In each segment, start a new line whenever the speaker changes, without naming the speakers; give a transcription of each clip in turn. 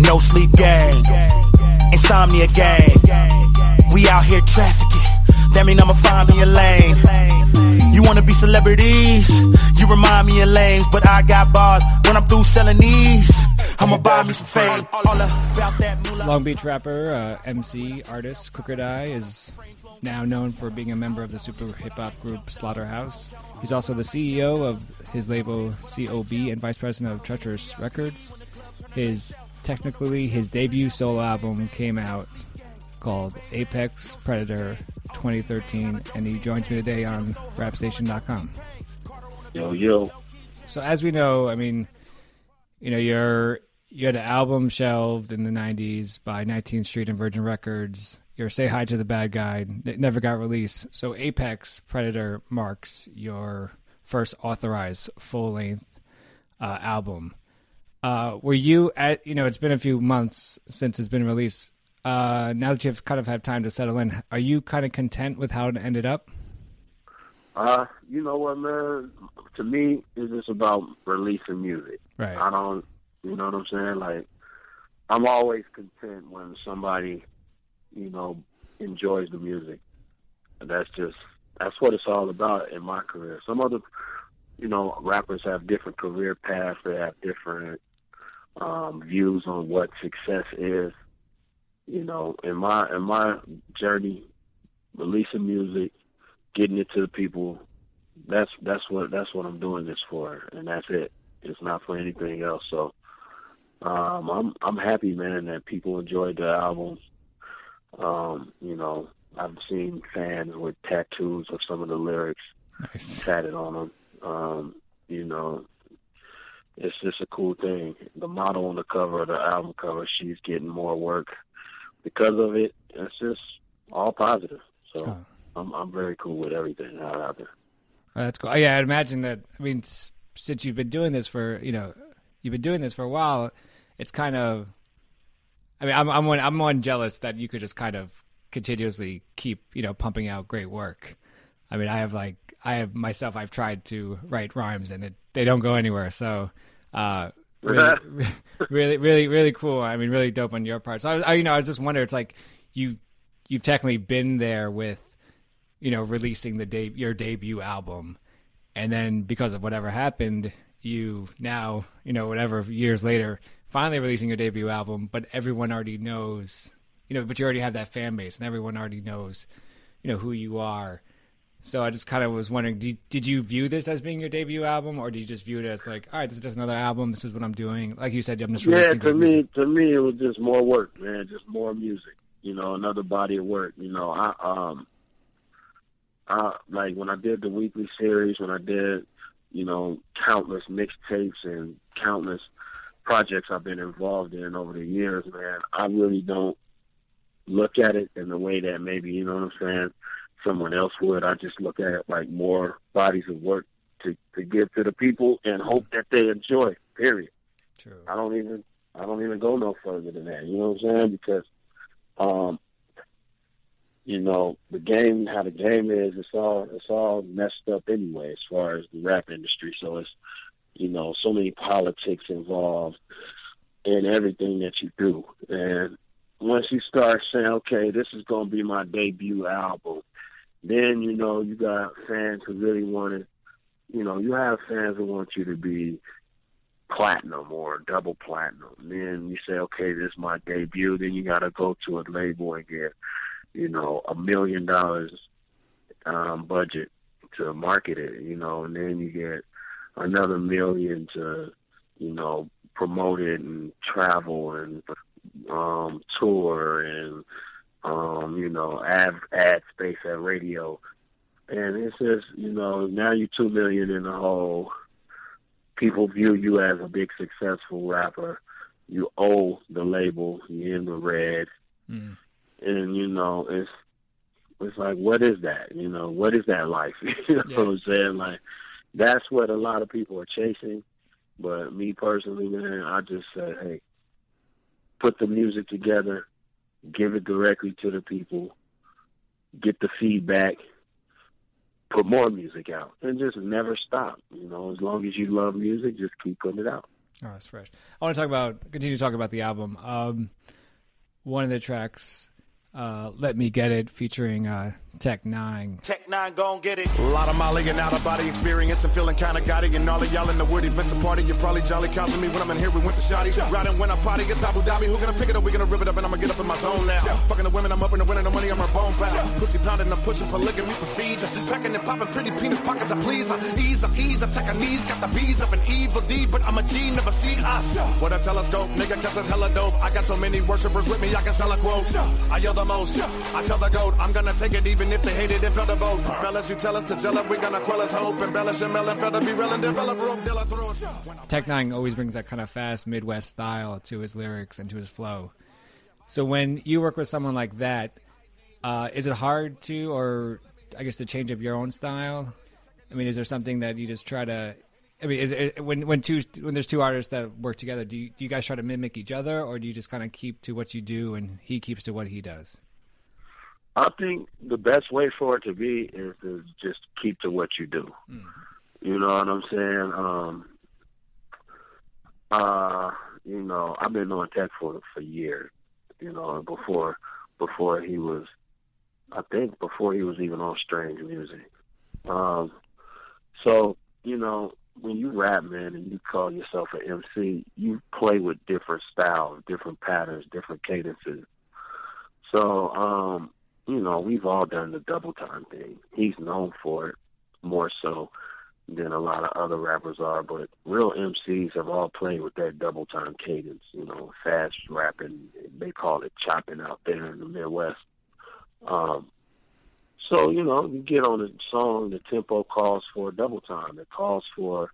No sleep gang. Insomnia gang. We out here trafficking. That mean I'ma find me a lane. You wanna be celebrities? You remind me of lanes, but I got bars. When I'm through selling these, I'ma buy me some fame.
Long Beach rapper, uh, MC, artist Crooked I is now known for being a member of the super hip hop group Slaughterhouse. He's also the CEO of his label COB and vice president of Treacherous Records. His technically his debut solo album came out called Apex Predator 2013, and he joins me today on RapStation.com.
Yo, yo.
So as we know, I mean, you know, you're you had an album shelved in the '90s by 19th Street and Virgin Records. Your "Say Hi to the Bad Guy" it never got released. So Apex Predator marks your first authorized full length uh, album. Uh, were you at? You know, it's been a few months since it's been released. Uh, now that you've kind of had time to settle in, are you kind of content with how it ended up?
Uh, you know what, man? To me, it's just about releasing music.
Right.
I don't, you know what I'm saying? Like, I'm always content when somebody, you know, enjoys the music. And that's just, that's what it's all about in my career. Some other, you know, rappers have different career paths. They have different um, views on what success is. You know, in my in my journey, releasing music, getting it to the people, that's that's what that's what I'm doing this for, and that's it. It's not for anything else. So, um, I'm I'm happy, man, that people enjoyed the album. Um, you know, I've seen fans with tattoos of some of the lyrics
Nice.
tatted on them. Um, you know, it's just a cool thing. The model on the cover of the album cover, she's getting more work because of it. It's just all positive. So. I'm I'm very cool with everything out out there.
Oh, that's cool. Yeah, I'd imagine that. I mean, since you've been doing this for you know, you've been doing this for a while, it's kind of. I mean, I'm I'm one I'm one jealous that you could just kind of continuously keep you know pumping out great work. I mean, I have like I have myself. I've tried to write rhymes and it they don't go anywhere. So, uh, really, really, really, really cool. I mean, really dope on your part. So, I, I you know, I was just wondering. It's like you you've technically been there with you know, releasing the de- your debut album, and then because of whatever happened, you now, you know, whatever years later, finally releasing your debut album, but everyone already knows, you know, but you already have that fan base, and everyone already knows, you know, who you are. So I just kind of was wondering, did, did you view this as being your debut album, or did you just view it as like, all right, this is just another album, this is what I'm doing? Like you said, I'm just
Yeah, to me,
music.
to me, it was just more work, man. Just more music. You know, another body of work. You know, I um, I like when I did the weekly series, when I did, you know, countless mixtapes and countless projects I've been involved in over the years, man. I really don't look at it in the way that maybe you know what I'm saying. Someone else would. I just look at it like more bodies of work to to give to the people and hope that they enjoy. Period.
True.
I don't even I don't even go no further than that. You know what I'm saying? Because um you know, the game how the game is, it's all it's all messed up anyway as far as the rap industry. So it's you know, so many politics involved in everything that you do. And once you start saying, Okay, this is gonna be my debut album, then you know you got fans who really want to you know, you have fans who want you to be platinum or double platinum. Then you say, okay, this is my debut. Then you got to go to a label and get, you know, a million dollars um, budget to market it. You know, and then you get another million to, you know, promote it and travel and um, tour and um, you know, ad ad space at radio. And it's just, you know, now you're two million in the hole. People view you as a big successful rapper. You owe the label. You're in the red,
Mm.
and you know it's it's like, what is that? You know, what is that life? you know
Yeah.
what I'm saying? Like, that's what a lot of people are chasing. But me personally, man, I just say, hey, put the music together, give it directly to the people, get the feedback, put more music out, and just never stop. You know, as long as you love music, just keep putting it out.
Oh, that's fresh. I want to talk about continue to talk about the album. Um, one of the tracks, uh, "Let Me Get It," featuring uh, Tech N9ne.
Tech N9ne gon' get it.
A lot of Molly and out of body experience and feeling kinda gaudy. And all of y'all in the woody been the party. You're probably jolly counting me when I'm in here. We went to Shotty. Riding when I party, it's Abu Dhabi. Who gonna pick it up? We gonna rip it up and I'ma get up in my zone now. Fucking the women, I'm up in the winning the money. I'm her bone pal. Pussy pounding, I'm pushing polygamy procedure. Packing and popping pretty penis pockets. I please. I ease, I ease, I take a knees. Got the bees of an evil deed, but I'm a G, never see us. What a telescope, nigga, cause it's hella dope. I got so many worshipers with me, I can sell a quote. Yeah. I yell the most. I tell the goat, I'm gonna take it even if they hate it and feel the vote. Fellas, you tell us to gel up, we gonna quell us hope. Embellish and melon, feather be real and develop rope, deal throat.
Tech N9ne always brings that kind of fast Midwest style to his lyrics and to his flow. So when you work with someone like that, uh, is it hard to, or I guess, to change up your own style? I mean, is there something that you just try to? I mean, is it when when two when there's two artists that work together? Do you, do you guys try to mimic each other, or do you just kind of keep to what you do and he keeps to what he does?
I think the best way for it to be is to just keep to what you do. You know what I'm saying? Um, uh, you know, I've been knowing Tech for for years. You know, before before he was, I think before he was even on Strange Music. Um, so you know, when you rap, man, and you call yourself an MC, you play with different styles, different patterns, different cadences. So, um, you know, we've all done the double time thing. He's known for it more so than a lot of other rappers are, but real MCs have all played with that double time cadence, you know, fast rapping. They call it chopping out there in the Midwest. Um, so, you know, you get on a song, the tempo calls for a double time. It calls for,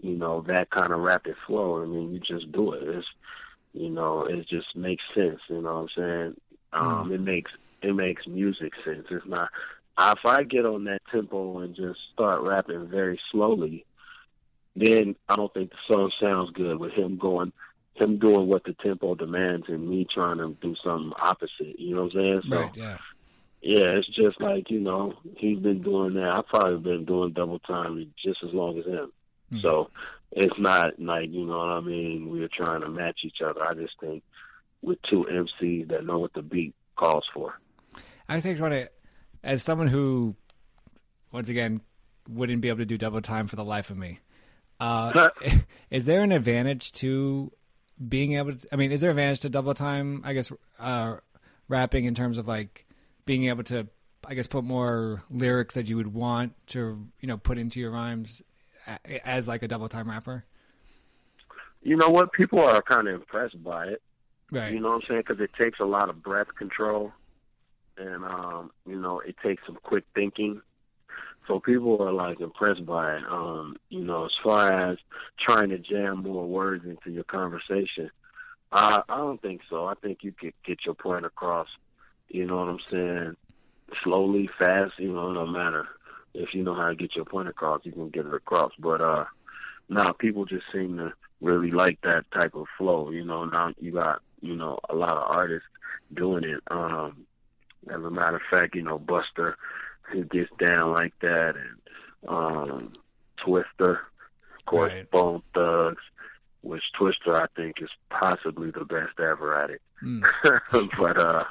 you know, that kind of rapid flow. I mean, you just do it. It's, you know, it just makes sense. You know what I'm saying? Um, It makes it makes music sense. It's not. If I get on that tempo and just start rapping very slowly, then I don't think the song sounds good with him going, him doing what the tempo demands, and me trying to do something opposite. You know what I'm saying? So,
Right. Yeah.
Yeah, it's just like you know he's been doing that. I've probably been doing double time just as long as him. So it's not like you know what I mean. We're trying to match each other. I just think with two MCs that know what the beat calls for.
I just want to, as someone who, once again, wouldn't be able to do double time for the life of me. Uh, is there an advantage to being able to? I mean, is there advantage to double time? I guess uh, rapping in terms of like being able to, I guess, put more lyrics that you would want to, you know, put into your rhymes as like a double time rapper.
You know what? People are kind of impressed by it.
Right.
You know what I'm saying? Because it takes a lot of breath control, and um, you know it takes some quick thinking. So people are like impressed by it. Um, you know, as far as trying to jam more words into your conversation, I I don't think so. I think you could get your point across. You know what I'm saying? Slowly, fast. You know, no matter if you know how to get your point across, you can get it across. But uh, now people just seem to really like that type of flow. You know, now you got you know a lot of artists doing it. Um, as a matter of fact, you know Busta, he gets down like that, and um, Twista, of course,
Right.
Bone Thugs. Which Twista I think is possibly the best ever at it.
Mm.
but uh,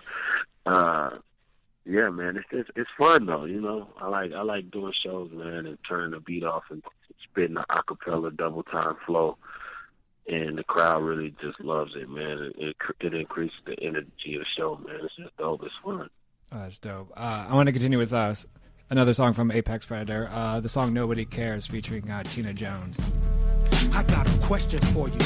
uh, yeah, man, it's, it's it's fun though. You know, I like I like doing shows, man, and turning the beat off and spitting the acapella double time flow. and the crowd really just loves it, man. It it, it increases the energy of the show, man. It's just dope. It's fun.
Oh, that's dope. Uh, I want to continue with uh, another song from Apex Predator. Uh, the song "Nobody Cares" featuring uh, Tina Jones.
I got a question for you.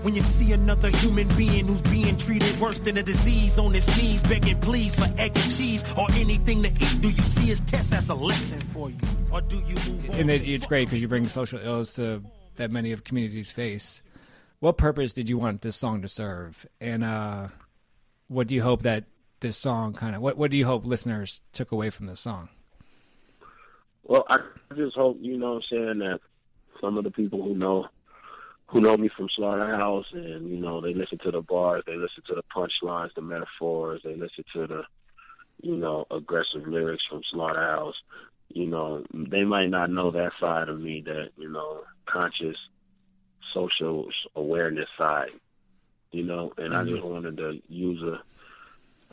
When you see another human being who's being treated worse than a disease on his knees, begging please for egg and cheese or anything to eat, do you see his test as a lesson for you, or do you move on?
And it, it's great because you bring social ills to that many of communities face. What purpose did you want this song to serve, and uh, what do you hope that this song kind of what What do you hope listeners took away from this song?
Well, I just hope you know what I'm saying that some of the people who know who know me from Slaughterhouse and you know they listen to the bars, they listen to the punchlines, the metaphors, they listen to the you know aggressive lyrics from Slaughterhouse. You know they might not know that side of me, that you know conscious social awareness side. You know, and I just mm-hmm. wanted to use a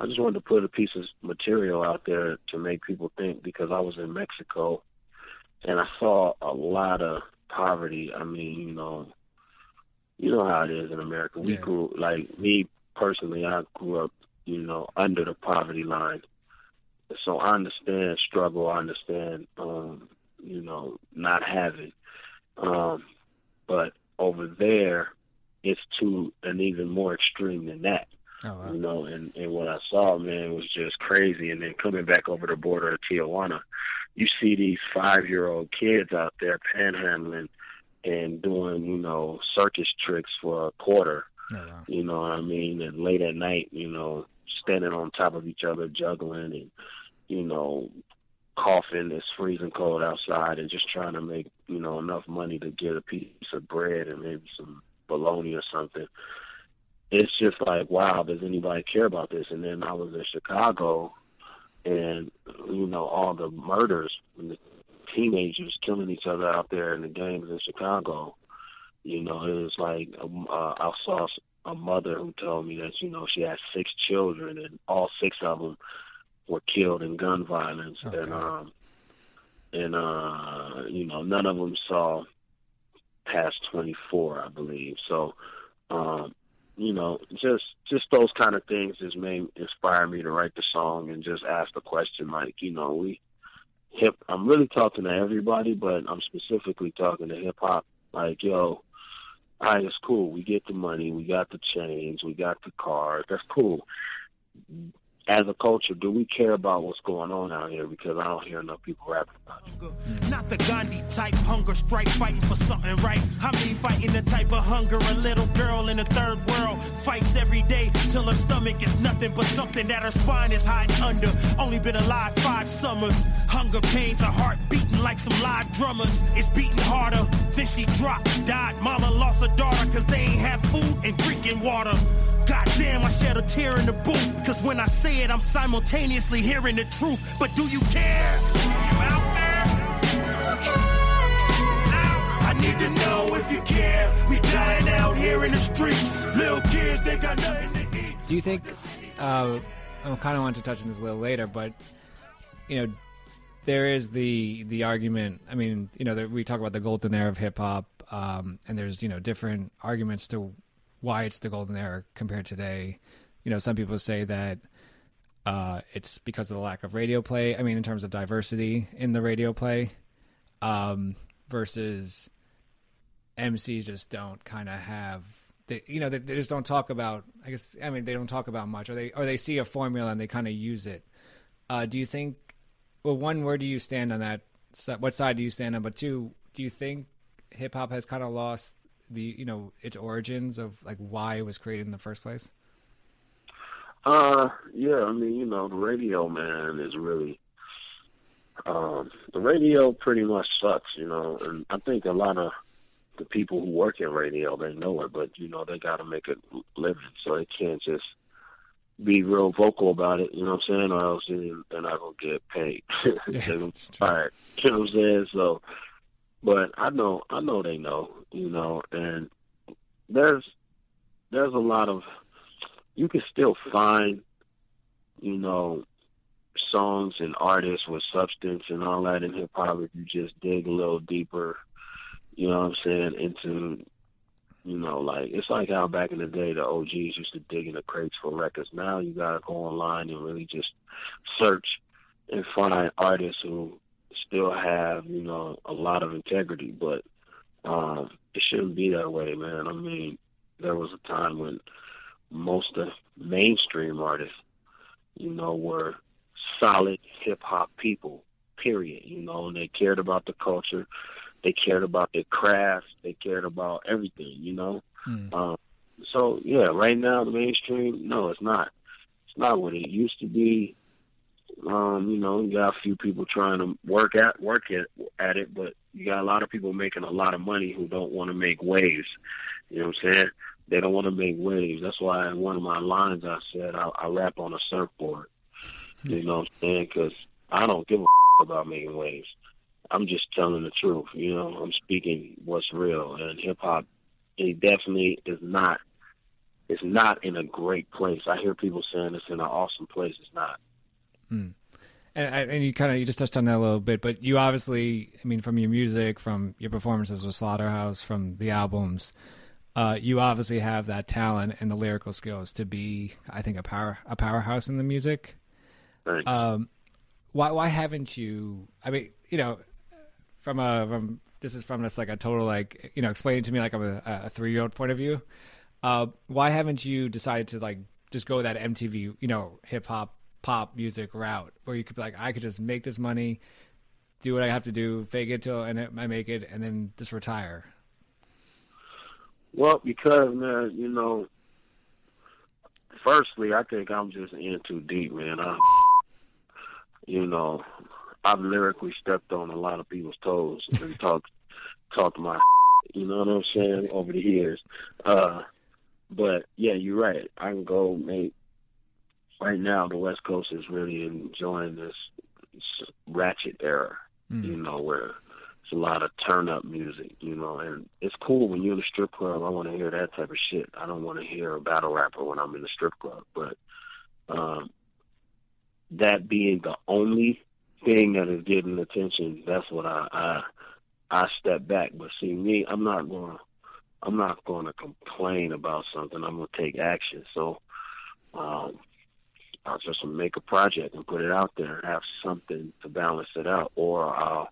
I just wanted to put a piece of material out there to make people think because I was in Mexico and I saw a lot of poverty. I mean, you know, you know how it is in America. We
Yeah.
grew like me personally. I grew up, you know, under the poverty line, so I understand struggle. I understand, um, you know, not having. Um, but over there, it's to an even more extreme than that
Oh, wow.
you know, and, and what I saw, man, was just crazy. And then coming back over the border of Tijuana, you see these five year old kids out there panhandling and doing, you know, circus tricks for a quarter.
Oh, wow.
You know what I mean? And late at night, you know, standing on top of each other, juggling and, you know, coughing. It's freezing cold outside and just trying to make, you know, enough money to get a piece of bread and maybe some bologna or something it's just like, wow, does anybody care about this? And then I was in Chicago, and you know all the murders and the teenagers killing each other out there in the gangs in Chicago. You know, it was like um, uh, I saw a mother who told me that you know she had six children, and all six of them were killed in gun violence,
Oh,
and
God.
um, and uh, you know none of them saw past twenty four, I believe. So. um you know, just just those kind of things just made inspire me to write the song and just ask the question like, you know, we hip I'm really talking to everybody, but I'm specifically talking to hip hop. Like, yo, all right, it's cool. We get the money, we got the chains, we got the cars. That's cool. As a culture, do we care about what's going on out here? Because I don't hear enough people rapping about it.
Not the Gandhi type hunger strike, fighting for something right. I mean, fighting the type of hunger a little girl in the third world fights every day till her stomach is nothing but something that her spine is hiding under. Only been alive five summers. Hunger pains, her heart beating like some live drummers. It's beating harder. Then she dropped, died. Mama lost her daughter cause they ain't have food and drinking water. God damn, I shed a tear in the booth. Cause when I say it, I'm simultaneously hearing the truth. But do you care? You out there? I need to know if you care. We dying out here in the streets. Little kids, they got nothing to eat.
Do you think? Uh, I kind of want to touch on this a little later, but you know, there is the the argument. I mean, you know, we talk about the golden era of hip hop, um, and there's you know different arguments to why it's the golden era compared to today. You know, some people say that uh, it's because of the lack of radio play. I mean, in terms of diversity in the radio play, um, versus MCs just don't kind of have they you know they, they just don't talk about I guess I mean they don't talk about much or they or they see a formula and they kind of use it. Uh, do you think? Well, one, where do you stand on that? What side do you stand on? But two, do you think hip hop has kind of lost the you know its origins of like why it was created in the first place?
Uh, yeah, I mean, you know, the radio, man, is really, um, the radio pretty much sucks, you know, and I think a lot of the people who work in radio, they know it, but, you know, they got to make a living, so they can't just be real vocal about it, you know what I'm saying, or else they- they're not to get paid. they're going to
it's
be
true.
fired, you know what I'm saying, so, but I know, I know they know, you know, and there's, there's a lot of, you can still find, you know, songs and artists with substance and all that in hip hop if you just dig a little deeper, you know what I'm saying, into You know, like it's like how back in the day the OGs used to dig in the crates for records. Now you gotta go online and really just search and find artists who still have, you know, a lot of integrity. But um it shouldn't be that way, man. I mean, there was a time when most of mainstream artists, you know, were solid hip hop people, period. You know, and they cared about the culture they cared about their craft. They cared about everything, you know. Mm. Um, so yeah, right now the mainstream, no, it's not. It's not what it used to be. Um, you know, you got a few people trying to work at work at at it, but you got a lot of people making a lot of money who don't want to make waves. You know what I'm saying? They don't want to make waves. That's why in one of my lines I said I, I rap on a surfboard. You know what I'm saying? Because I don't give a about making waves. I'm just telling the truth. You know, I'm speaking what's real, and hip hop, it definitely is not. It's not in a great place. I hear people saying it's in an awesome place. It's not.
Hmm. And, and you kind of you just touched on that a little bit, but you obviously, I mean, from your music, from your performances with Slaughterhouse, from the albums, uh, you obviously have that talent and the lyrical skills to be, I think, a power a powerhouse in the music.
Right.
Um, why why haven't you? I mean, you know, from a from this is from this like a total like you know explaining to me like I'm a, a three year old point of view. Uh, why haven't you decided to like just go that MTV you know hip hop pop music route where you could be like I could just make this money, do what I have to do, fake it till and I make it, and then just retire.
Well, because man, you know, firstly, I think I'm just in too deep, man. I, you know, I've lyrically stepped on a lot of people's toes and talked talked my you know what I'm saying over the years. Uh but yeah, you're right. I can go make right now the West Coast is really enjoying this, ratchet era, mm. you know, where it's a lot of turn up music, you know, and it's cool when you're in a strip club. I want to hear that type of shit. I don't want to hear a battle rapper when I'm in the strip club, but um that being the only thing that is getting attention, that's what I I I step back. But see me, I'm not going to I'm not going to complain about something. I'm going to take action. So um, I'll just make a project and put it out there and have something to balance it out, or I'll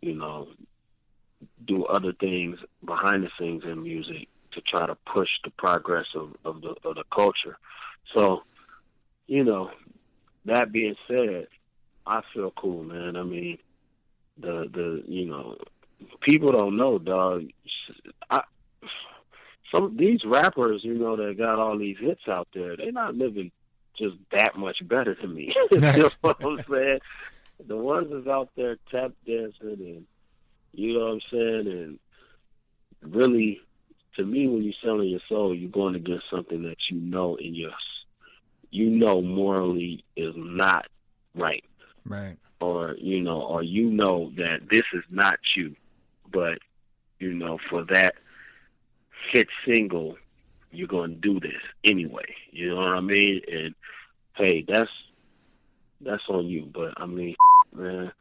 you know do other things behind the scenes in music to try to push the progress of, of the of the culture. So, you know, that being said, I feel cool, man. I mean, the the you know, people don't know, dog. I some these rappers, you know, that got all these hits out there, they're not living just that much better than me. you know what I'm saying? The ones that's out there tap dancing and you know what I'm saying, and really, to me, when you're selling your soul, you're going against something that you know in your, you know, morally is not right.
Right.
Or, you know, or you know that this is not you. But, you know, for that hit single, you're going to do this anyway. You know what I mean? And, hey, that's, that's on you. But, I mean, man,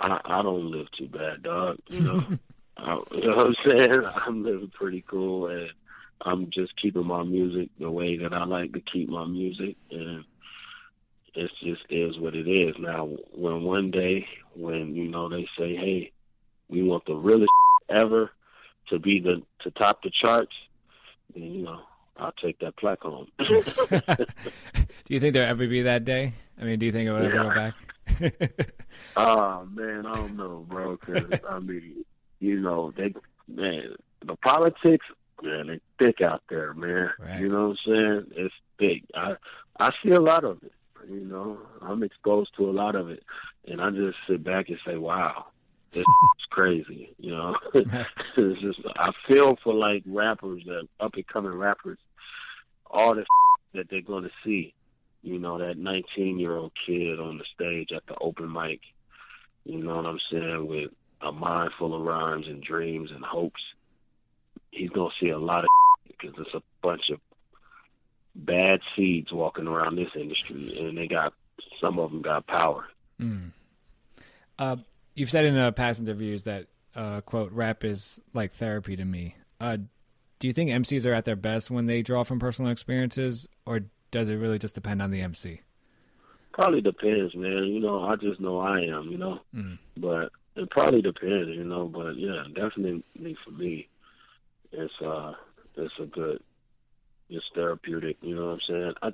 I, I don't live too bad, dog. You know? I, you know what I'm saying? I'm living pretty cool and I'm just keeping my music the way that I like to keep my music and it just is what it is. Now, when one day, when you know they say, "Hey, we want the realest ever to be the to top the charts," then you know I'll take that plaque home. do
you think there'll ever be that day? I mean, do you think it will ever go
back? oh man, I don't know, bro. Cause I mean, you know, they man, the politics, man, they thick out there, man. Right. You know what I'm saying? It's thick. I I see a lot of it. You know, I'm exposed to a lot of it, and I just sit back and say, "Wow, it's crazy." You know, it's just I feel for like rappers that up and coming rappers, all the that they're going to see. You know, that 19 year old kid on the stage at the open mic. You know what I'm saying? With a mind full of rhymes and dreams and hopes. He's gonna see a lot of because it's a bunch of bad seeds walking around this industry, and they got some of them got power.
Mm. Uh, you've said in uh, past interviews that uh, quote rap is like therapy to me. Uh, do you think MCs are at their best when they draw from personal experiences, or does it really just depend on the MC?
Probably depends, man. You know, I just know I am, you know.
Mm.
But it probably depends, you know. But yeah, definitely for me, it's uh, it's a good, it's therapeutic. You know what I'm saying? I,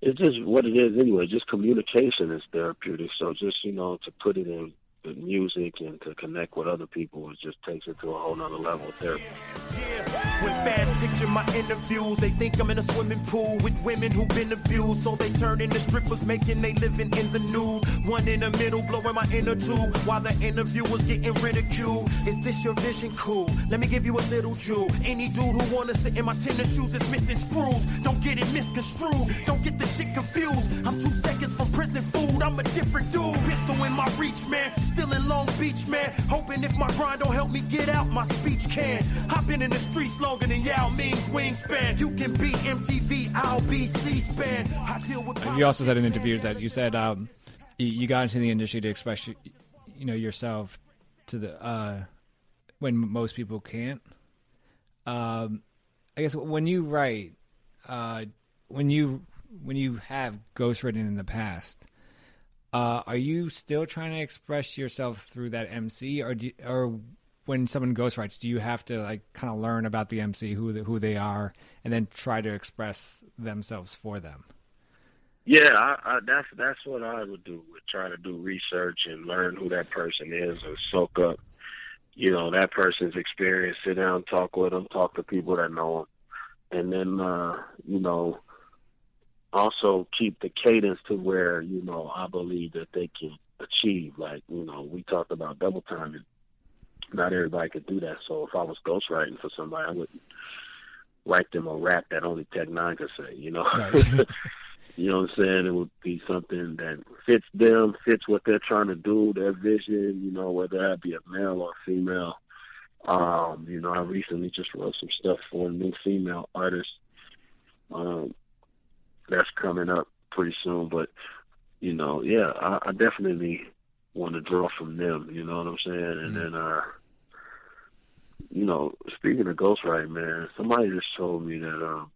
it's just what it is anyway. Just communication is therapeutic. So just you know to put it in with music and to connect with other people, it just takes it to a whole nother level of therapy.
When fans picture my interviews, they think I'm in a swimming pool with women who've been abused. So they turn into strippers, making they living in the nude. One in the middle, blowing my inner tube, while the interviewer's getting ridiculed. Is this your vision? Cool. Let me give you a little jewel. Any dude who wanna sit in my tennis shoes is missing screws. Don't get it misconstrued. Don't get the shit confused. I'm two seconds from prison food. I'm a different dude. Pistol in my reach, man. Still in Long Beach, man. Hoping if my grind don't help me get out, my speech can. I've been in the streets longer than Yao Ming's wingspan. You can be MTV, I'll be C-SPAN. I deal with.
You also said in interviews that you said um, you, you got into the industry to express, you, you know, yourself to the uh, when most people can't. Um, I guess when you write, uh, when you when you have ghostwritten in the past, uh, are you still trying to express yourself through that MC, or do or when someone ghostwrites, do you have to like kind of learn about the MC, who the, who they are, and then try to express themselves for them?
Yeah, I, I, that's that's what I would do. Would try to do research and learn who that person is, or soak up, you know, that person's experience. Sit down, talk with them, talk to people that know them, and then uh, you know, also keep the cadence to where you know I believe that they can achieve. Like you know, we talked about double timing. Not everybody could do that. So if I was ghostwriting for somebody, I wouldn't write them a rap that only Tech N9ne could say. You know.
Right.
You know what I'm saying? It would be something that fits them, fits what they're trying to do, their vision, you know, whether that be a male or female. Um, you know, I recently just wrote some stuff for a new female artist. Um, that's coming up pretty soon, but you know, yeah, I, I definitely want to draw from them, you know what I'm saying? And then uh you know, speaking of ghostwriting, man, somebody just told me that um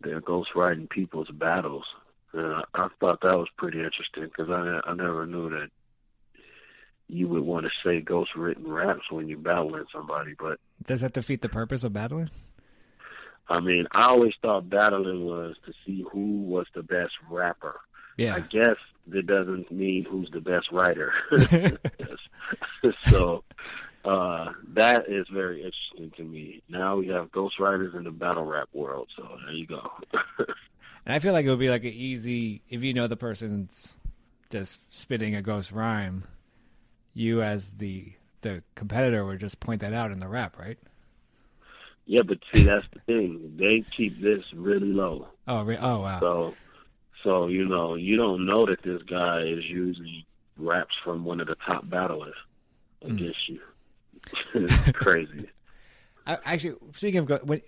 they're ghostwriting people's battles. And I, I thought that was pretty interesting because I I never knew that you would want to say ghost ghostwritten raps when you're battling somebody. But
Does that defeat the purpose of battling?
I mean, I always thought battling was to see who was the best rapper.
Yeah.
I guess that doesn't mean who's the best writer. so uh, that is very interesting to me. Now we have ghost ghostwriters in the battle rap world. So there you go.
And I feel like it would be like an easy if you know the person's just spitting a ghost rhyme, you as the the competitor would just point that out in the rap, right?
yeah, but see, that's the thing. They keep this really low.
Oh, re- oh wow.
So, so you know, you don't know that this guy is using raps from one of the top battlers against you. It's crazy.
Actually, speaking of ghost, when,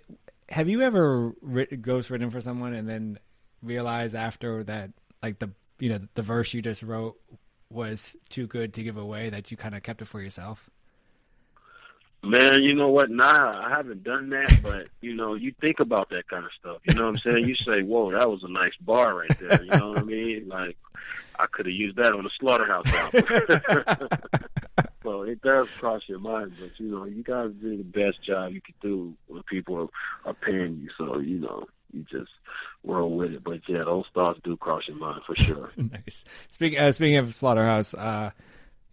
have you ever writ, ghost written for someone and then realized after that, like the you know the verse you just wrote was too good to give away that you kind of kept it for yourself?
Man, you know what? Nah, I haven't done that, but you know, you think about that kind of stuff. You know what I'm saying? You say, "Whoa, that was a nice bar right there." You know what I mean? Like, I could have used that on the Slaughterhouse album. so it does cross your mind, but you know, you gotta do the best job you could do when people are, are paying you. So you know, you just roll with it. But yeah, those thoughts do cross your mind for sure.
nice. Speaking uh, speaking of Slaughterhouse, uh,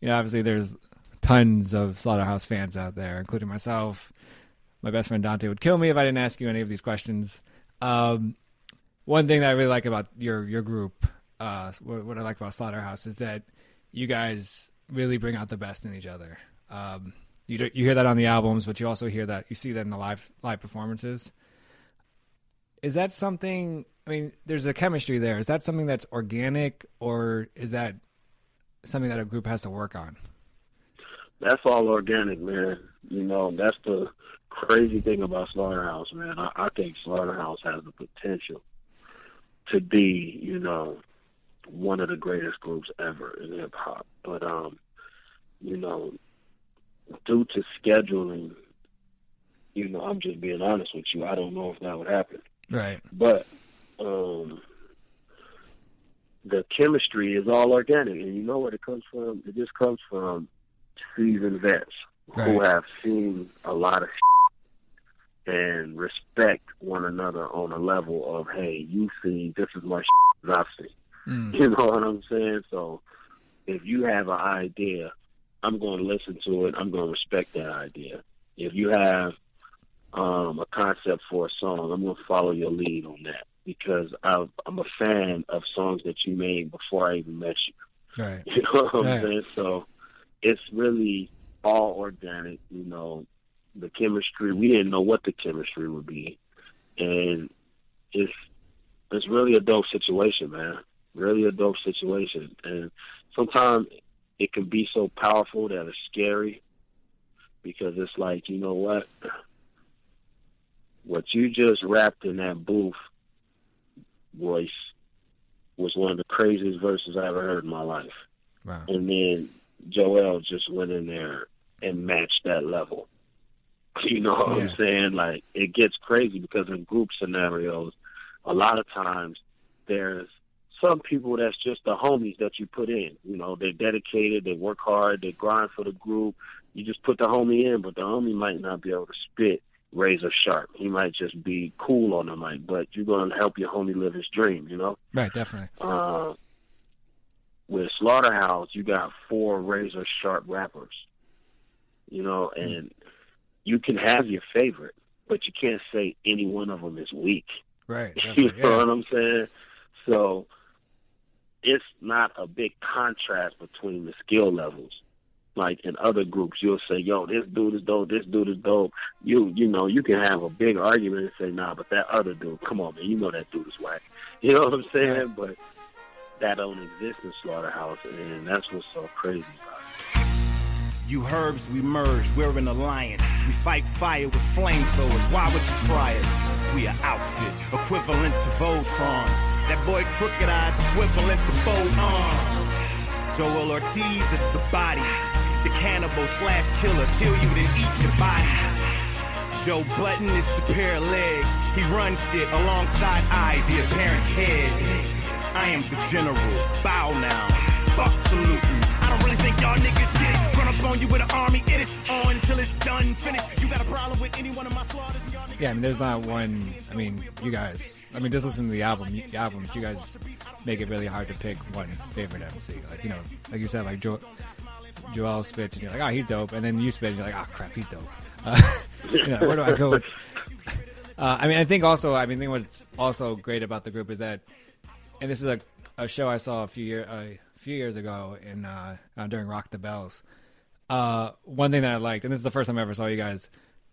you know, obviously there's tons of Slaughterhouse fans out there, including myself. My best friend Dante would kill me if I didn't ask you any of these questions. Um, one thing that I really like about your your group, uh, what, what I like about Slaughterhouse is that you guys really bring out the best in each other. Um, you do, you hear that on the albums, but you also hear that you see that in the live live performances. Is that something? I mean, there's a chemistry there. Is that something that's organic, or is that something that a group has to work on?
That's all organic, man. You know, that's the crazy thing about Slaughterhouse, man. I, I think Slaughterhouse has the potential to be, you know, one of the greatest groups ever in hip hop. But um, you know, due to scheduling you know, I'm just being honest with you. I don't know if that would happen.
Right.
But um, the chemistry is all organic, and you know where it comes from. It just comes from seasoned vets who have seen a lot of and respect one another on a level of, hey, you see just as much as I've seen.
Mm.
You know what I'm saying? So if you have an idea, I'm going to listen to it. I'm going to respect that idea. If you have um, a concept for a song, I'm going to follow your lead on that because I've, I'm a fan of songs that you made before I even met you.
Right.
You know what I'm
Right.
saying? So it's really all organic. You know, the chemistry. We didn't know what the chemistry would be, and it's it's really a dope situation, man. Really a dope situation, and sometimes it can be so powerful that it's scary because it's like, you know what? What you just rapped in that booth voice was one of the craziest verses I ever heard in my life.
Wow.
And then Joel just went in there and matched that level. You know what
Yeah.
I'm saying? Like it gets crazy because in group scenarios, a lot of times there's some people that's just the homies that you put in. You know, they're dedicated, they work hard, they grind for the group. You just put the homie in, but the homie might not be able to spit razor sharp. He might just be cool on the mic, but you're gonna help your homie live his dream, you know?
Right. Definitely.
uh, with Slaughterhouse, you got four razor sharp rappers, you know, and you can have your favorite, but you can't say any one of them is weak.
Right.
You know
Yeah.
what I'm saying? So it's not a big contrast between the skill levels. Like in other groups, you'll say, "Yo, this dude is dope. This dude is dope." You, you know, you can have a big argument and say, "Nah, but that other dude, come on, man, you know that dude is whack." You know what I'm saying? But that don't exist in Slaughterhouse, and that's what's so crazy about it.
You herbs, we merged, we're an alliance. We fight fire with flamethrowers. Why would you try us? We are outfit, equivalent to Voltrons. That boy Crooked I's, equivalent to Fold Arms. Joel Ortiz is the body. The cannibal slash killer, kill you then eat your body. Joe Budden is the pair of legs. He runs shit alongside I, the apparent head. I am the general. Bow now. Fuck saluting. I don't really think y'all niggas get on you with an army. It is on until it's done. Finished. You got a problem with any one of my slaughters?
Yeah, I mean, there's not one. I mean, you guys. I mean, just listen to the album. The albums. You guys make it really hard to pick one favorite MC. Like you know, like you said, like jo- Joel spits, and you're like, oh, he's dope, and then you spit, and you're like, oh crap, he's dope. Uh, you know, where do I go? With? Uh, I mean, I think also, I mean, I think what's also great about the group is that, and this is a, a show I saw a few year a few years ago in uh, uh, during Rock the Bells. Uh, one thing that I liked, and this is the first time I ever saw you guys,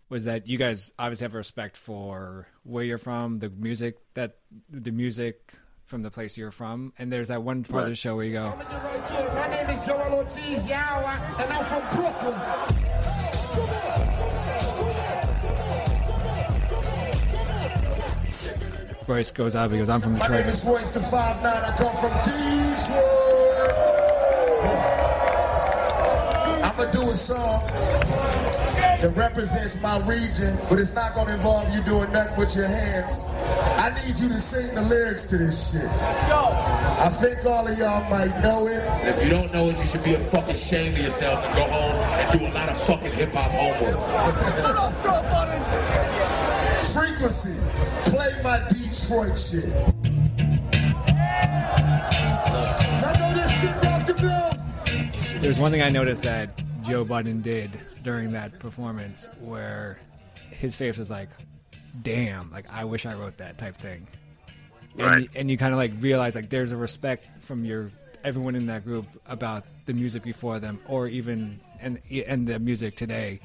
was that you guys obviously have respect for where you're from, the music that the music from the place you're from, and there's that one part of the show where you go,
My name is Joel Ortiz Yawa, and I'm from Brooklyn.
Royce goes up, he goes, I'm from
My name
Detroit.
is Royce the Five Nine. I come from Detroit. Song that represents my region, but it's not gonna involve you doing nothing with your hands. I need you to sing the lyrics to this shit. I think all of y'all might know it.
And if you don't know it, you should be a fucking shame of yourself and go home and do a lot of fucking hip hop homework.
Frequency. Play my Detroit shit. I know this shit rock the bill.
There's one thing I noticed that Joe Budden did during that performance where his face was like, damn, like I wish I wrote that type thing. And,
Right.
you, and you kind of like realize like there's a respect from your everyone in that group about the music before them or even and and the music today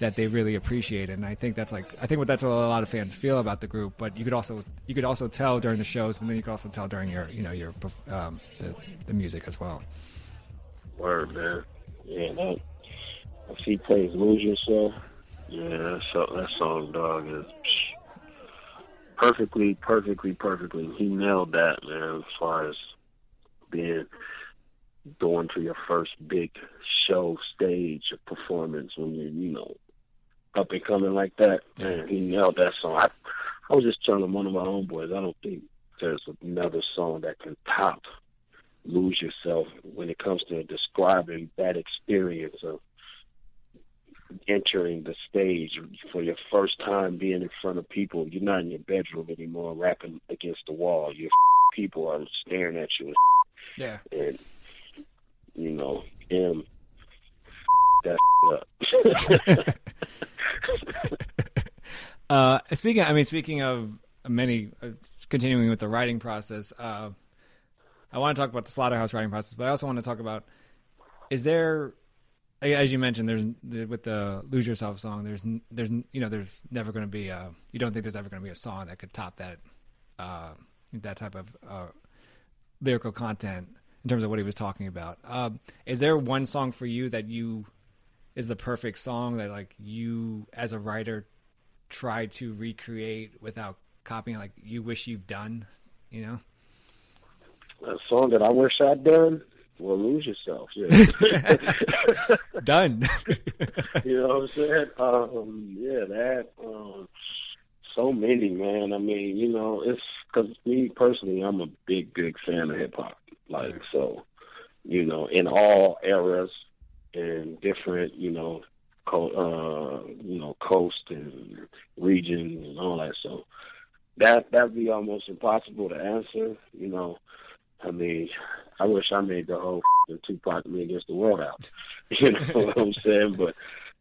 that they really appreciate and I think that's like I think what that's what a lot of fans feel about the group but you could also you could also tell during the shows and then you could also tell during your you know your um, the, the music as well
Word, man. Yeah, that. If he plays "Lose Yourself," yeah, that, so, that song, dog, is psh, perfectly, perfectly, perfectly. He nailed that, man. As far as being going to your first big show stage performance when you're, you know, up and coming like that, man, he nailed that song. I, I was just telling one of my homeboys, I don't think there's another song that can top "Lose Yourself" when it comes to describing that experience of entering the stage for your first time being in front of people. You're not in your bedroom anymore, rapping against the wall. Your people are staring at you.
Yeah.
And you know, him that up.
uh, speaking, I mean, speaking of many, uh, continuing with the writing process, uh, I want to talk about the slaughterhouse writing process, but I also want to talk about: is there, as you mentioned, there's with the "Lose Yourself" song, there's, there's, you know, there's never going to be a, you don't think there's ever going to be a song that could top that, uh, that type of uh, lyrical content in terms of what he was talking about. Um, is there one song for you that you is the perfect song that like you as a writer try to recreate without copying like you wish you've done you know
a song that i wish i'd done well lose yourself yeah.
Done.
You know what i'm saying? Um yeah that um so many man. I mean you know it's because me personally i'm a big big fan of hip hop like so you know in all eras and different, you know, co- uh, you know, coast and region and all that. So that that'd be almost impossible to answer. You know, I mean, I wish I made the whole Tupac Me Against the World out. You know what I'm saying? But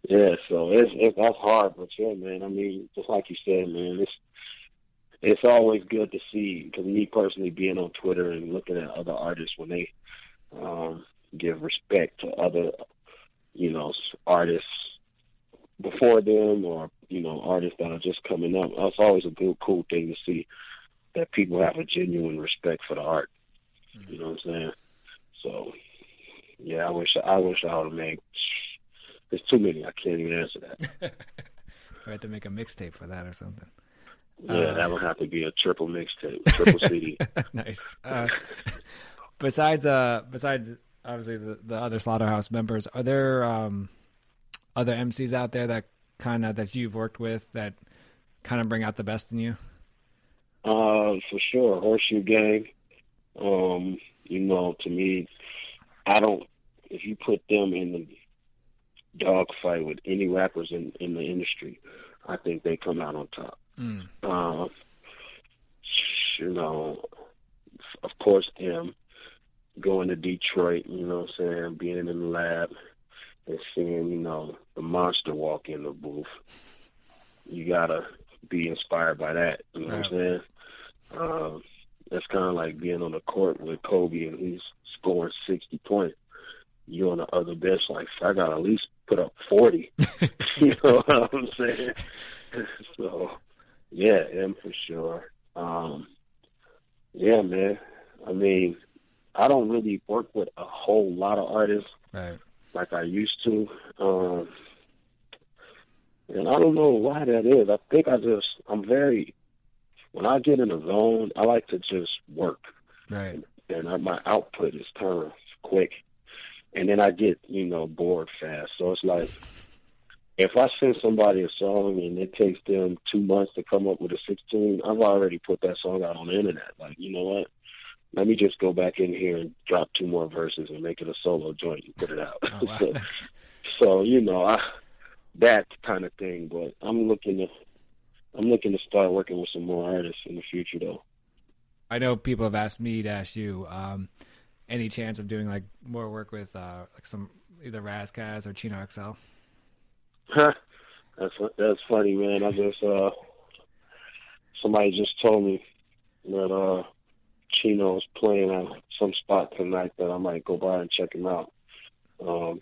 yeah, so it's, it's that's hard. But yeah, man. I mean, just like you said, man, it's it's always good to see because me personally being on Twitter and looking at other artists when they um, give respect to other you know, artists before them or, you know, artists that are just coming up. It's always a good, cool thing to see that people have a genuine respect for the art. Mm-hmm. You know what I'm saying? So, yeah, I wish I wish I would have made. There's too many. I can't even answer that.
we have to make a mixtape for that or something.
Yeah, uh, that would have to be a triple mixtape, triple CD.
nice. Uh, besides, uh, besides obviously the, the other slaughterhouse members are there um, other mcs out there that kind of that you've worked with that kind of bring out the best in you
uh for sure horseshoe gang um you know to me i don't if you put them in the dog fight with any rappers in in the industry i think they come out on top mm. uh, you know of course Em going to Detroit, you know what I'm saying, being in the lab and seeing, you know, the monster walk in the booth. You gotta be inspired by that, you know what I'm saying? Um, that's kind of like being on the court with Kobe and he's scoring 60 points. You're on the other bench, like, I gotta at least put up 40. you know what I'm saying? so, yeah, Em for sure. Um, yeah, man. I mean, I don't really work with a whole lot of artists
right.
like I used to. Um, and I don't know why that is. I think I just I'm very when I get in a zone, I like to just work.
Right.
And, and I, my output is of quick, and then I get you know bored fast. So it's like if I send somebody a song and it takes them two months to come up with a 16, I've already put that song out on the internet. Like, you know what? let me just go back in here and drop two more verses and make it a solo joint and put it out.
Oh, wow.
so, so, you know, I, that kind of thing. But I'm looking to, I'm looking to start working with some more artists in the future, though.
I know people have asked me to ask you, um, any chance of doing like more work with uh, like some either Ras Kass or Chino XL?
that's that's funny, man. I just uh, somebody just told me that uh Chino's playing at some spot tonight that I might go by and check him out. Um,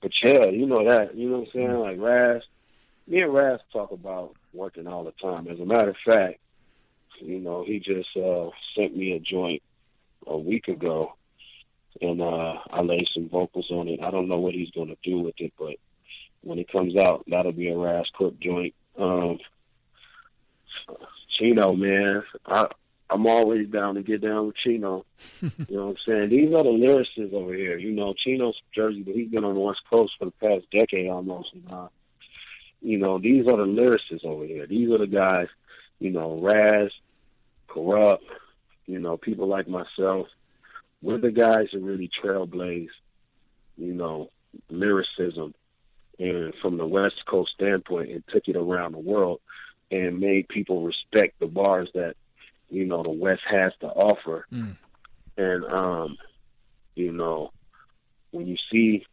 but yeah, you know that. You know what I'm saying? Like Ras, me and Ras talk about working all the time. As a matter of fact, you know, he just uh, sent me a joint a week ago, and uh, I laid some vocals on it. I don't know what he's going to do with it, but when it comes out, that'll be a Ras Cook joint. Um, Chino, man, I I'm always down to get down with Chino. you know what I'm saying? These are the lyricists over here. You know, Chino's from Jersey, but he's been on the West Coast for the past decade almost. And, uh, you know, these are the lyricists over here. These are the guys, you know, Ras, Kurupt, you know, people like myself. We're the guys that really trailblaze, you know, lyricism and from the West Coast standpoint and took it around the world and made people respect the bars that, you know, the West has to offer.
Mm.
And um, you know, when you see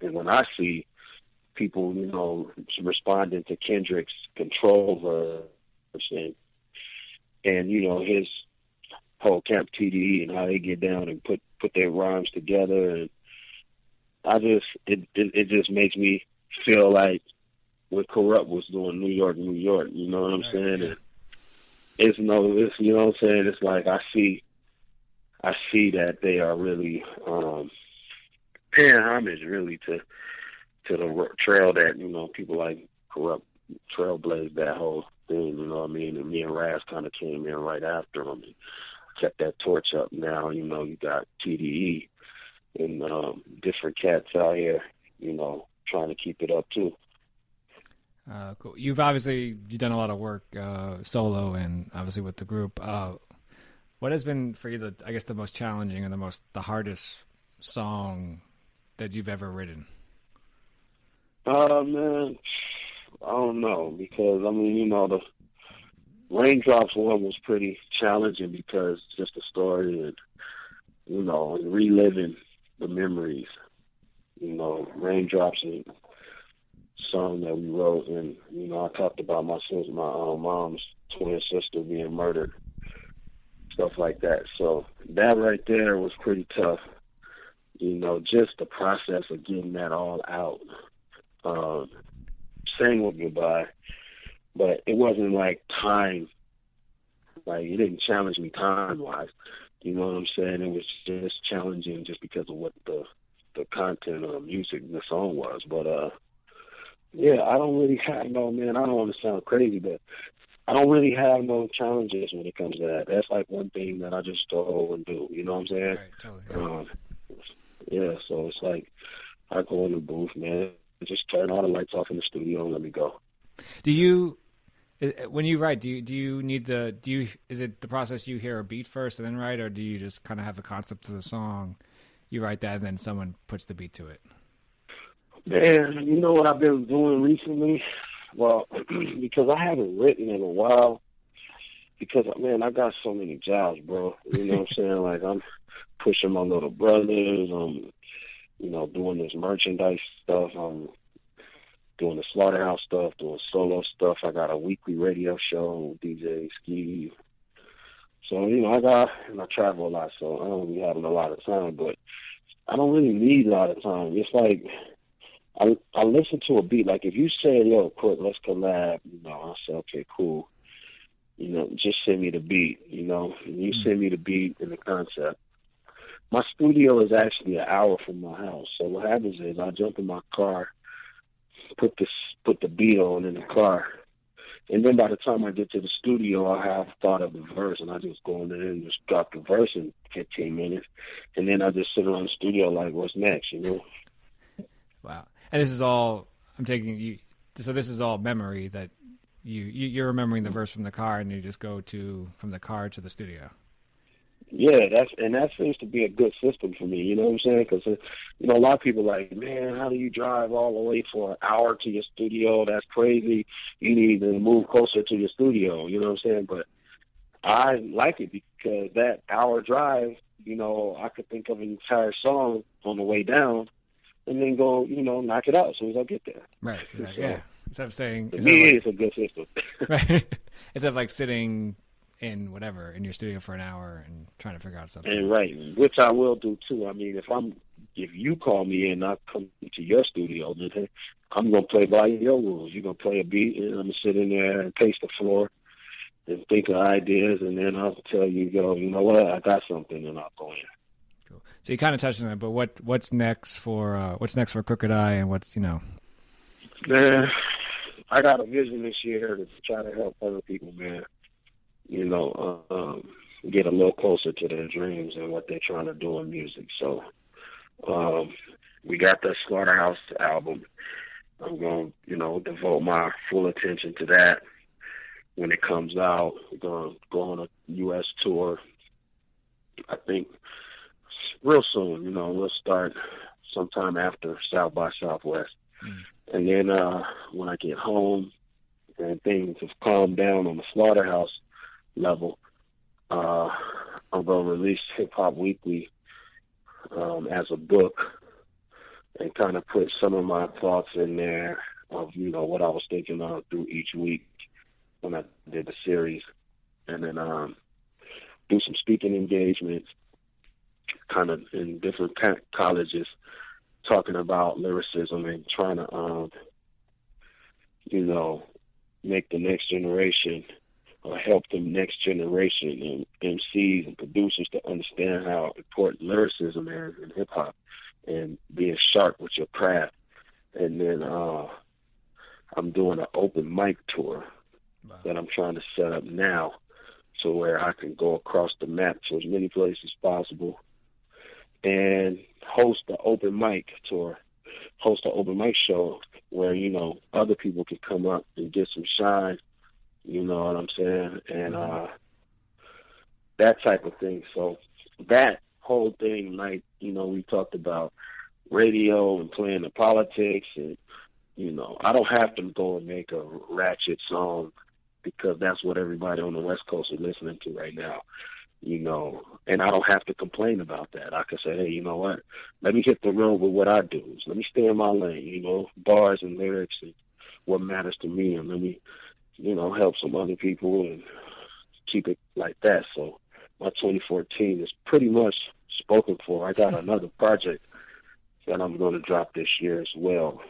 and when I see people, you know, responding to Kendrick's control verse and, and you know, his whole Camp TDE and how they get down and put put their rhymes together. And I just it it, it just makes me feel like what Kurupt was doing New York, New York, you know what I'm saying? And it's no it's you know what I'm saying, it's like I see I see that they are really um paying homage really to to the trail that, you know, people like Kurupt trailblazed that whole thing, you know what I mean? And me and Ras kinda came in right after them and kept that torch up now, you know, you got TDE and um different cats out here, you know, trying to keep it up too.
Uh, cool. You've obviously you've done a lot of work uh, solo and obviously with the group. Uh, what has been for you the I guess the most challenging or the most the hardest song that you've ever written?
Uh man, I don't know because I mean you know the raindrops one was pretty challenging because just the story and you know reliving the memories. You know, raindrops and song that we wrote, and you know, I talked about my sister, my um, mom's twin sister being murdered, stuff like that. So that right there was pretty tough. You know, just the process of getting that all out, um, saying what goodbye, but it wasn't like time. Like it didn't challenge me time wise. You know what I'm saying? It was just challenging just because of what the the content of the music the song was. But uh yeah, I don't really have no man. I don't want to sound crazy, but I don't really have no challenges when it comes to that. That's like one thing that I just go and do. You know what I'm saying?
Right, totally.
Um, yeah. So it's like I go in the booth, man. Just turn all the lights off in the studio and let me go.
Do you uh, when you write? Do you do you need the do you is it the process you hear a beat first and then write, or do you just kind of have a concept of the song, you write that, and then someone puts the beat to it?
Man, you know what I've been doing recently? Well, because I haven't written in a while. Because man, I got so many jobs, bro. You know what I'm saying? Like I'm pushing my little brothers. I'm, you know, doing this merchandise stuff. I'm doing the slaughterhouse stuff, doing solo stuff. I got a weekly radio show with DJ Ski. So you know, I got and I travel a lot, so I don't be having a lot of time. But I don't really need a lot of time. It's like I I listen to a beat. Like if you say, "Yo, quick, let's collab," you know, I say, "Okay, cool." You know, just send me the beat. You know, and you mm-hmm. send me the beat and the concept. My studio is actually an hour from my house. So what happens is I jump in my car, put this put the beat on in the car, and then by the time I get to the studio, I have thought of the verse, and I just go in there and just drop the verse in 15 minutes, and then I just sit around the studio like, "What's next?" You know.
Wow. And this is all I'm taking you. So this is all memory that you, you you're remembering the verse from the car, and you just go to from the car to the studio.
Yeah, that's and that seems to be a good system for me. You know what I'm saying? Because uh, you know a lot of people are like, man, how do you drive all the way for an hour to your studio? That's crazy. You need to move closer to your studio. You know what I'm saying? But I like it because that hour drive, you know, I could think of an entire song on the way down, and then go, you know, knock it out as soon as I get there.
Right. exactly.
So,
yeah. Instead of saying,
To me,
like-
it's a good system.
right. Instead of like sitting in whatever in your studio for an hour and trying to figure out something.
And right, which I will do too. I mean, if I'm if you call me and I come to your studio, then I'm gonna play by your rules. You're gonna play a beat, and I'm gonna sit in there and pace the floor and think of ideas, and then I'll tell you, go, you know what, I got something, and I'll go in. Cool.
So you kind of touched on that, but what what's next for uh, what's next for Crooked I, and what's you know
Man, I got a vision this year to try to help other people, man. You know, um, get a little closer to their dreams and what they're trying to do in music. So, um, we got the Slaughterhouse album. I'm going to, you know, devote my full attention to that when it comes out. We're going to go on a U.S. tour. I think real soon, you know, we'll start sometime after South by Southwest. Mm. And then uh, when I get home and things have calmed down on the slaughterhouse level, uh, I'm going to release Hip Hop Weekly um, as a book and kind of put some of my thoughts in there of you know what I was thinking of through each week when I did the series, and then um, do some speaking engagements, kind of in different colleges, talking about lyricism and trying to um, you know make the next generation or help the next generation and MCs and producers to understand how important lyricism is in hip hop and being sharp with your craft. And then uh, I'm doing an open mic tour wow. that I'm trying to set up now, so where I can go across the map to as many places as possible, and host the open mic tour, host an open mic show where you know other people can come up and get some shine. You know what I'm saying? And uh, that type of thing. So that whole thing, like you know, we talked about radio and playing the politics, and you know, I don't have to go and make a ratchet song because that's what everybody on the West Coast is listening to right now. You know, and I don't have to complain about that. I can say, hey, you know what? Let me hit the road with what I do. Let me stay in my lane. You know, bars and lyrics and what matters to me, and let me, you know, help some other people and keep it like that. So my 2014 is pretty much spoken for. I got another project that I'm going to drop this year as well.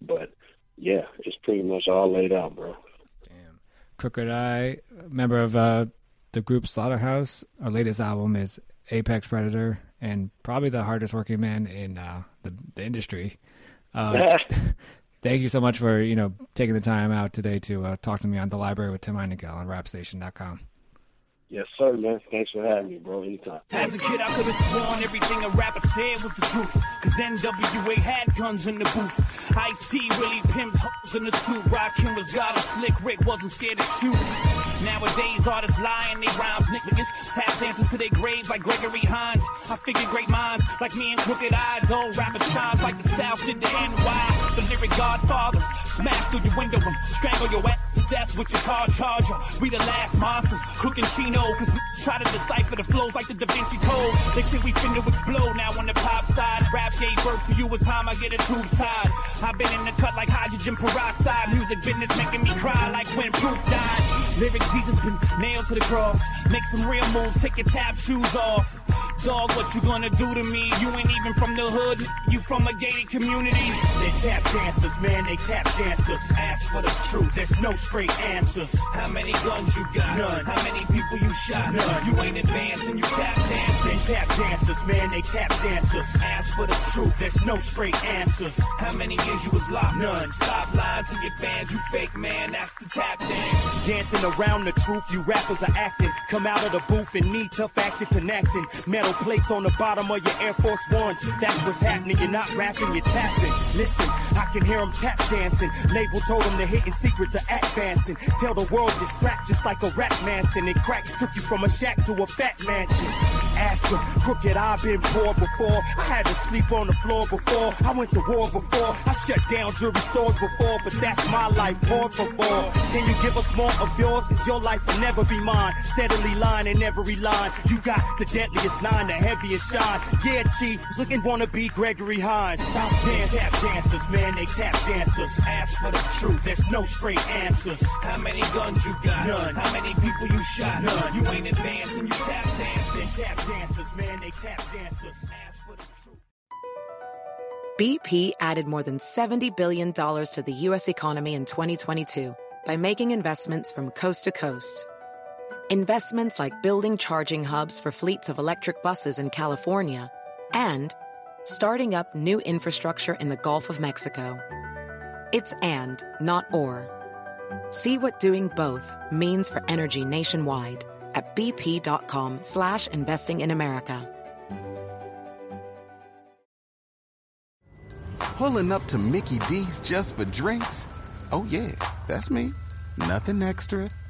But yeah, it's pretty much all laid out, bro.
Damn. Crooked I, member of uh, the group Slaughterhouse. Our latest album is Apex Predator, and probably the hardest working man in uh, the, the industry. Uh, thank you so much for you know taking the time out today to uh, talk to me on the library with Tim Einenkel on RapStation.com.
Yes, sir, man. Thanks for having me, bro. Anytime.
As a kid, I could have sworn everything a rapper said was the truth. Cause NWA had guns in the booth. Ice T really pimped hoes in the suit. Rakim was got a slick Rick, wasn't scared to shoot. Nowadays, artists lie in their rhymes. Niggas tap dancing to their graves like Gregory Hines. I figure great minds like me and Crooked I, though rappers shines like the South did the NY. The lyric godfathers smash through your window and strangle your ass to death with your car charger. We the last monsters cooking Chino, cause try to decipher the flows like the Da Vinci Code. They say we finna explode now on the pop side. Rap gave birth to you, it's time I get a tube side. I've been in the cut like hydrogen peroxide. Music business making me cry like when Proof died. Lyrics Jesus been nailed to the cross. Make some real moves, take your tap shoes off. Dog, what you gonna do to me? You ain't even from the hood, you from a gated community.
They tap dancers, man, they tap dancers. Ask for the truth, there's no straight answers.
How many guns you got?
None.
How many people you shot?
None.
You ain't advancing, you tap dancing.
They tap dancers, man, they tap dancers.
Ask for the truth,
there's no straight answers.
How many years you was locked?
None.
Stop lying to your fans, you fake man, that's the tap dance.
Dancing around the truth, you rappers are acting. Come out of the booth and need tough acting, connecting. Metal plates on the bottom of your Air Force Ones. That's what's happening. You're not rapping, you're tapping. Listen, I can hear them tap dancing. Label told them the hidden secrets are advancing. Tell the world you're strapped just like a rap mansion. And crack took you from a shack to a fat mansion. Ask them, crooked, I've been poor before. I had to sleep on the floor before. I went to war before. I shut down jewelry stores before, but that's my life. Por favor. Can you give us more of yours? Cause your life will never be mine. Steadily lying in every line. You got the deadliest nine, the heaviest shine. Yeah, Chi, looking wanna be Gregory Hines. Stop dancing. Tap dancers, man, they tap dancers.
Ask for the truth,
there's no straight answers.
How many guns you got?
None.
How many people you shot?
None.
You ain't advancing, you tap dancing.
Tap dancers, man, they tap dancers. Ask for the truth.
BP added more than $70 billion to the U.S. economy in 2022 by making investments from coast to coast. Investments like building charging hubs for fleets of electric buses in California and starting up new infrastructure in the Gulf of Mexico. It's and, not or. See what doing both means for energy nationwide at bp.com slash investing in America.
Pulling up to Mickey D's just for drinks? Oh, yeah, that's me. Nothing extra,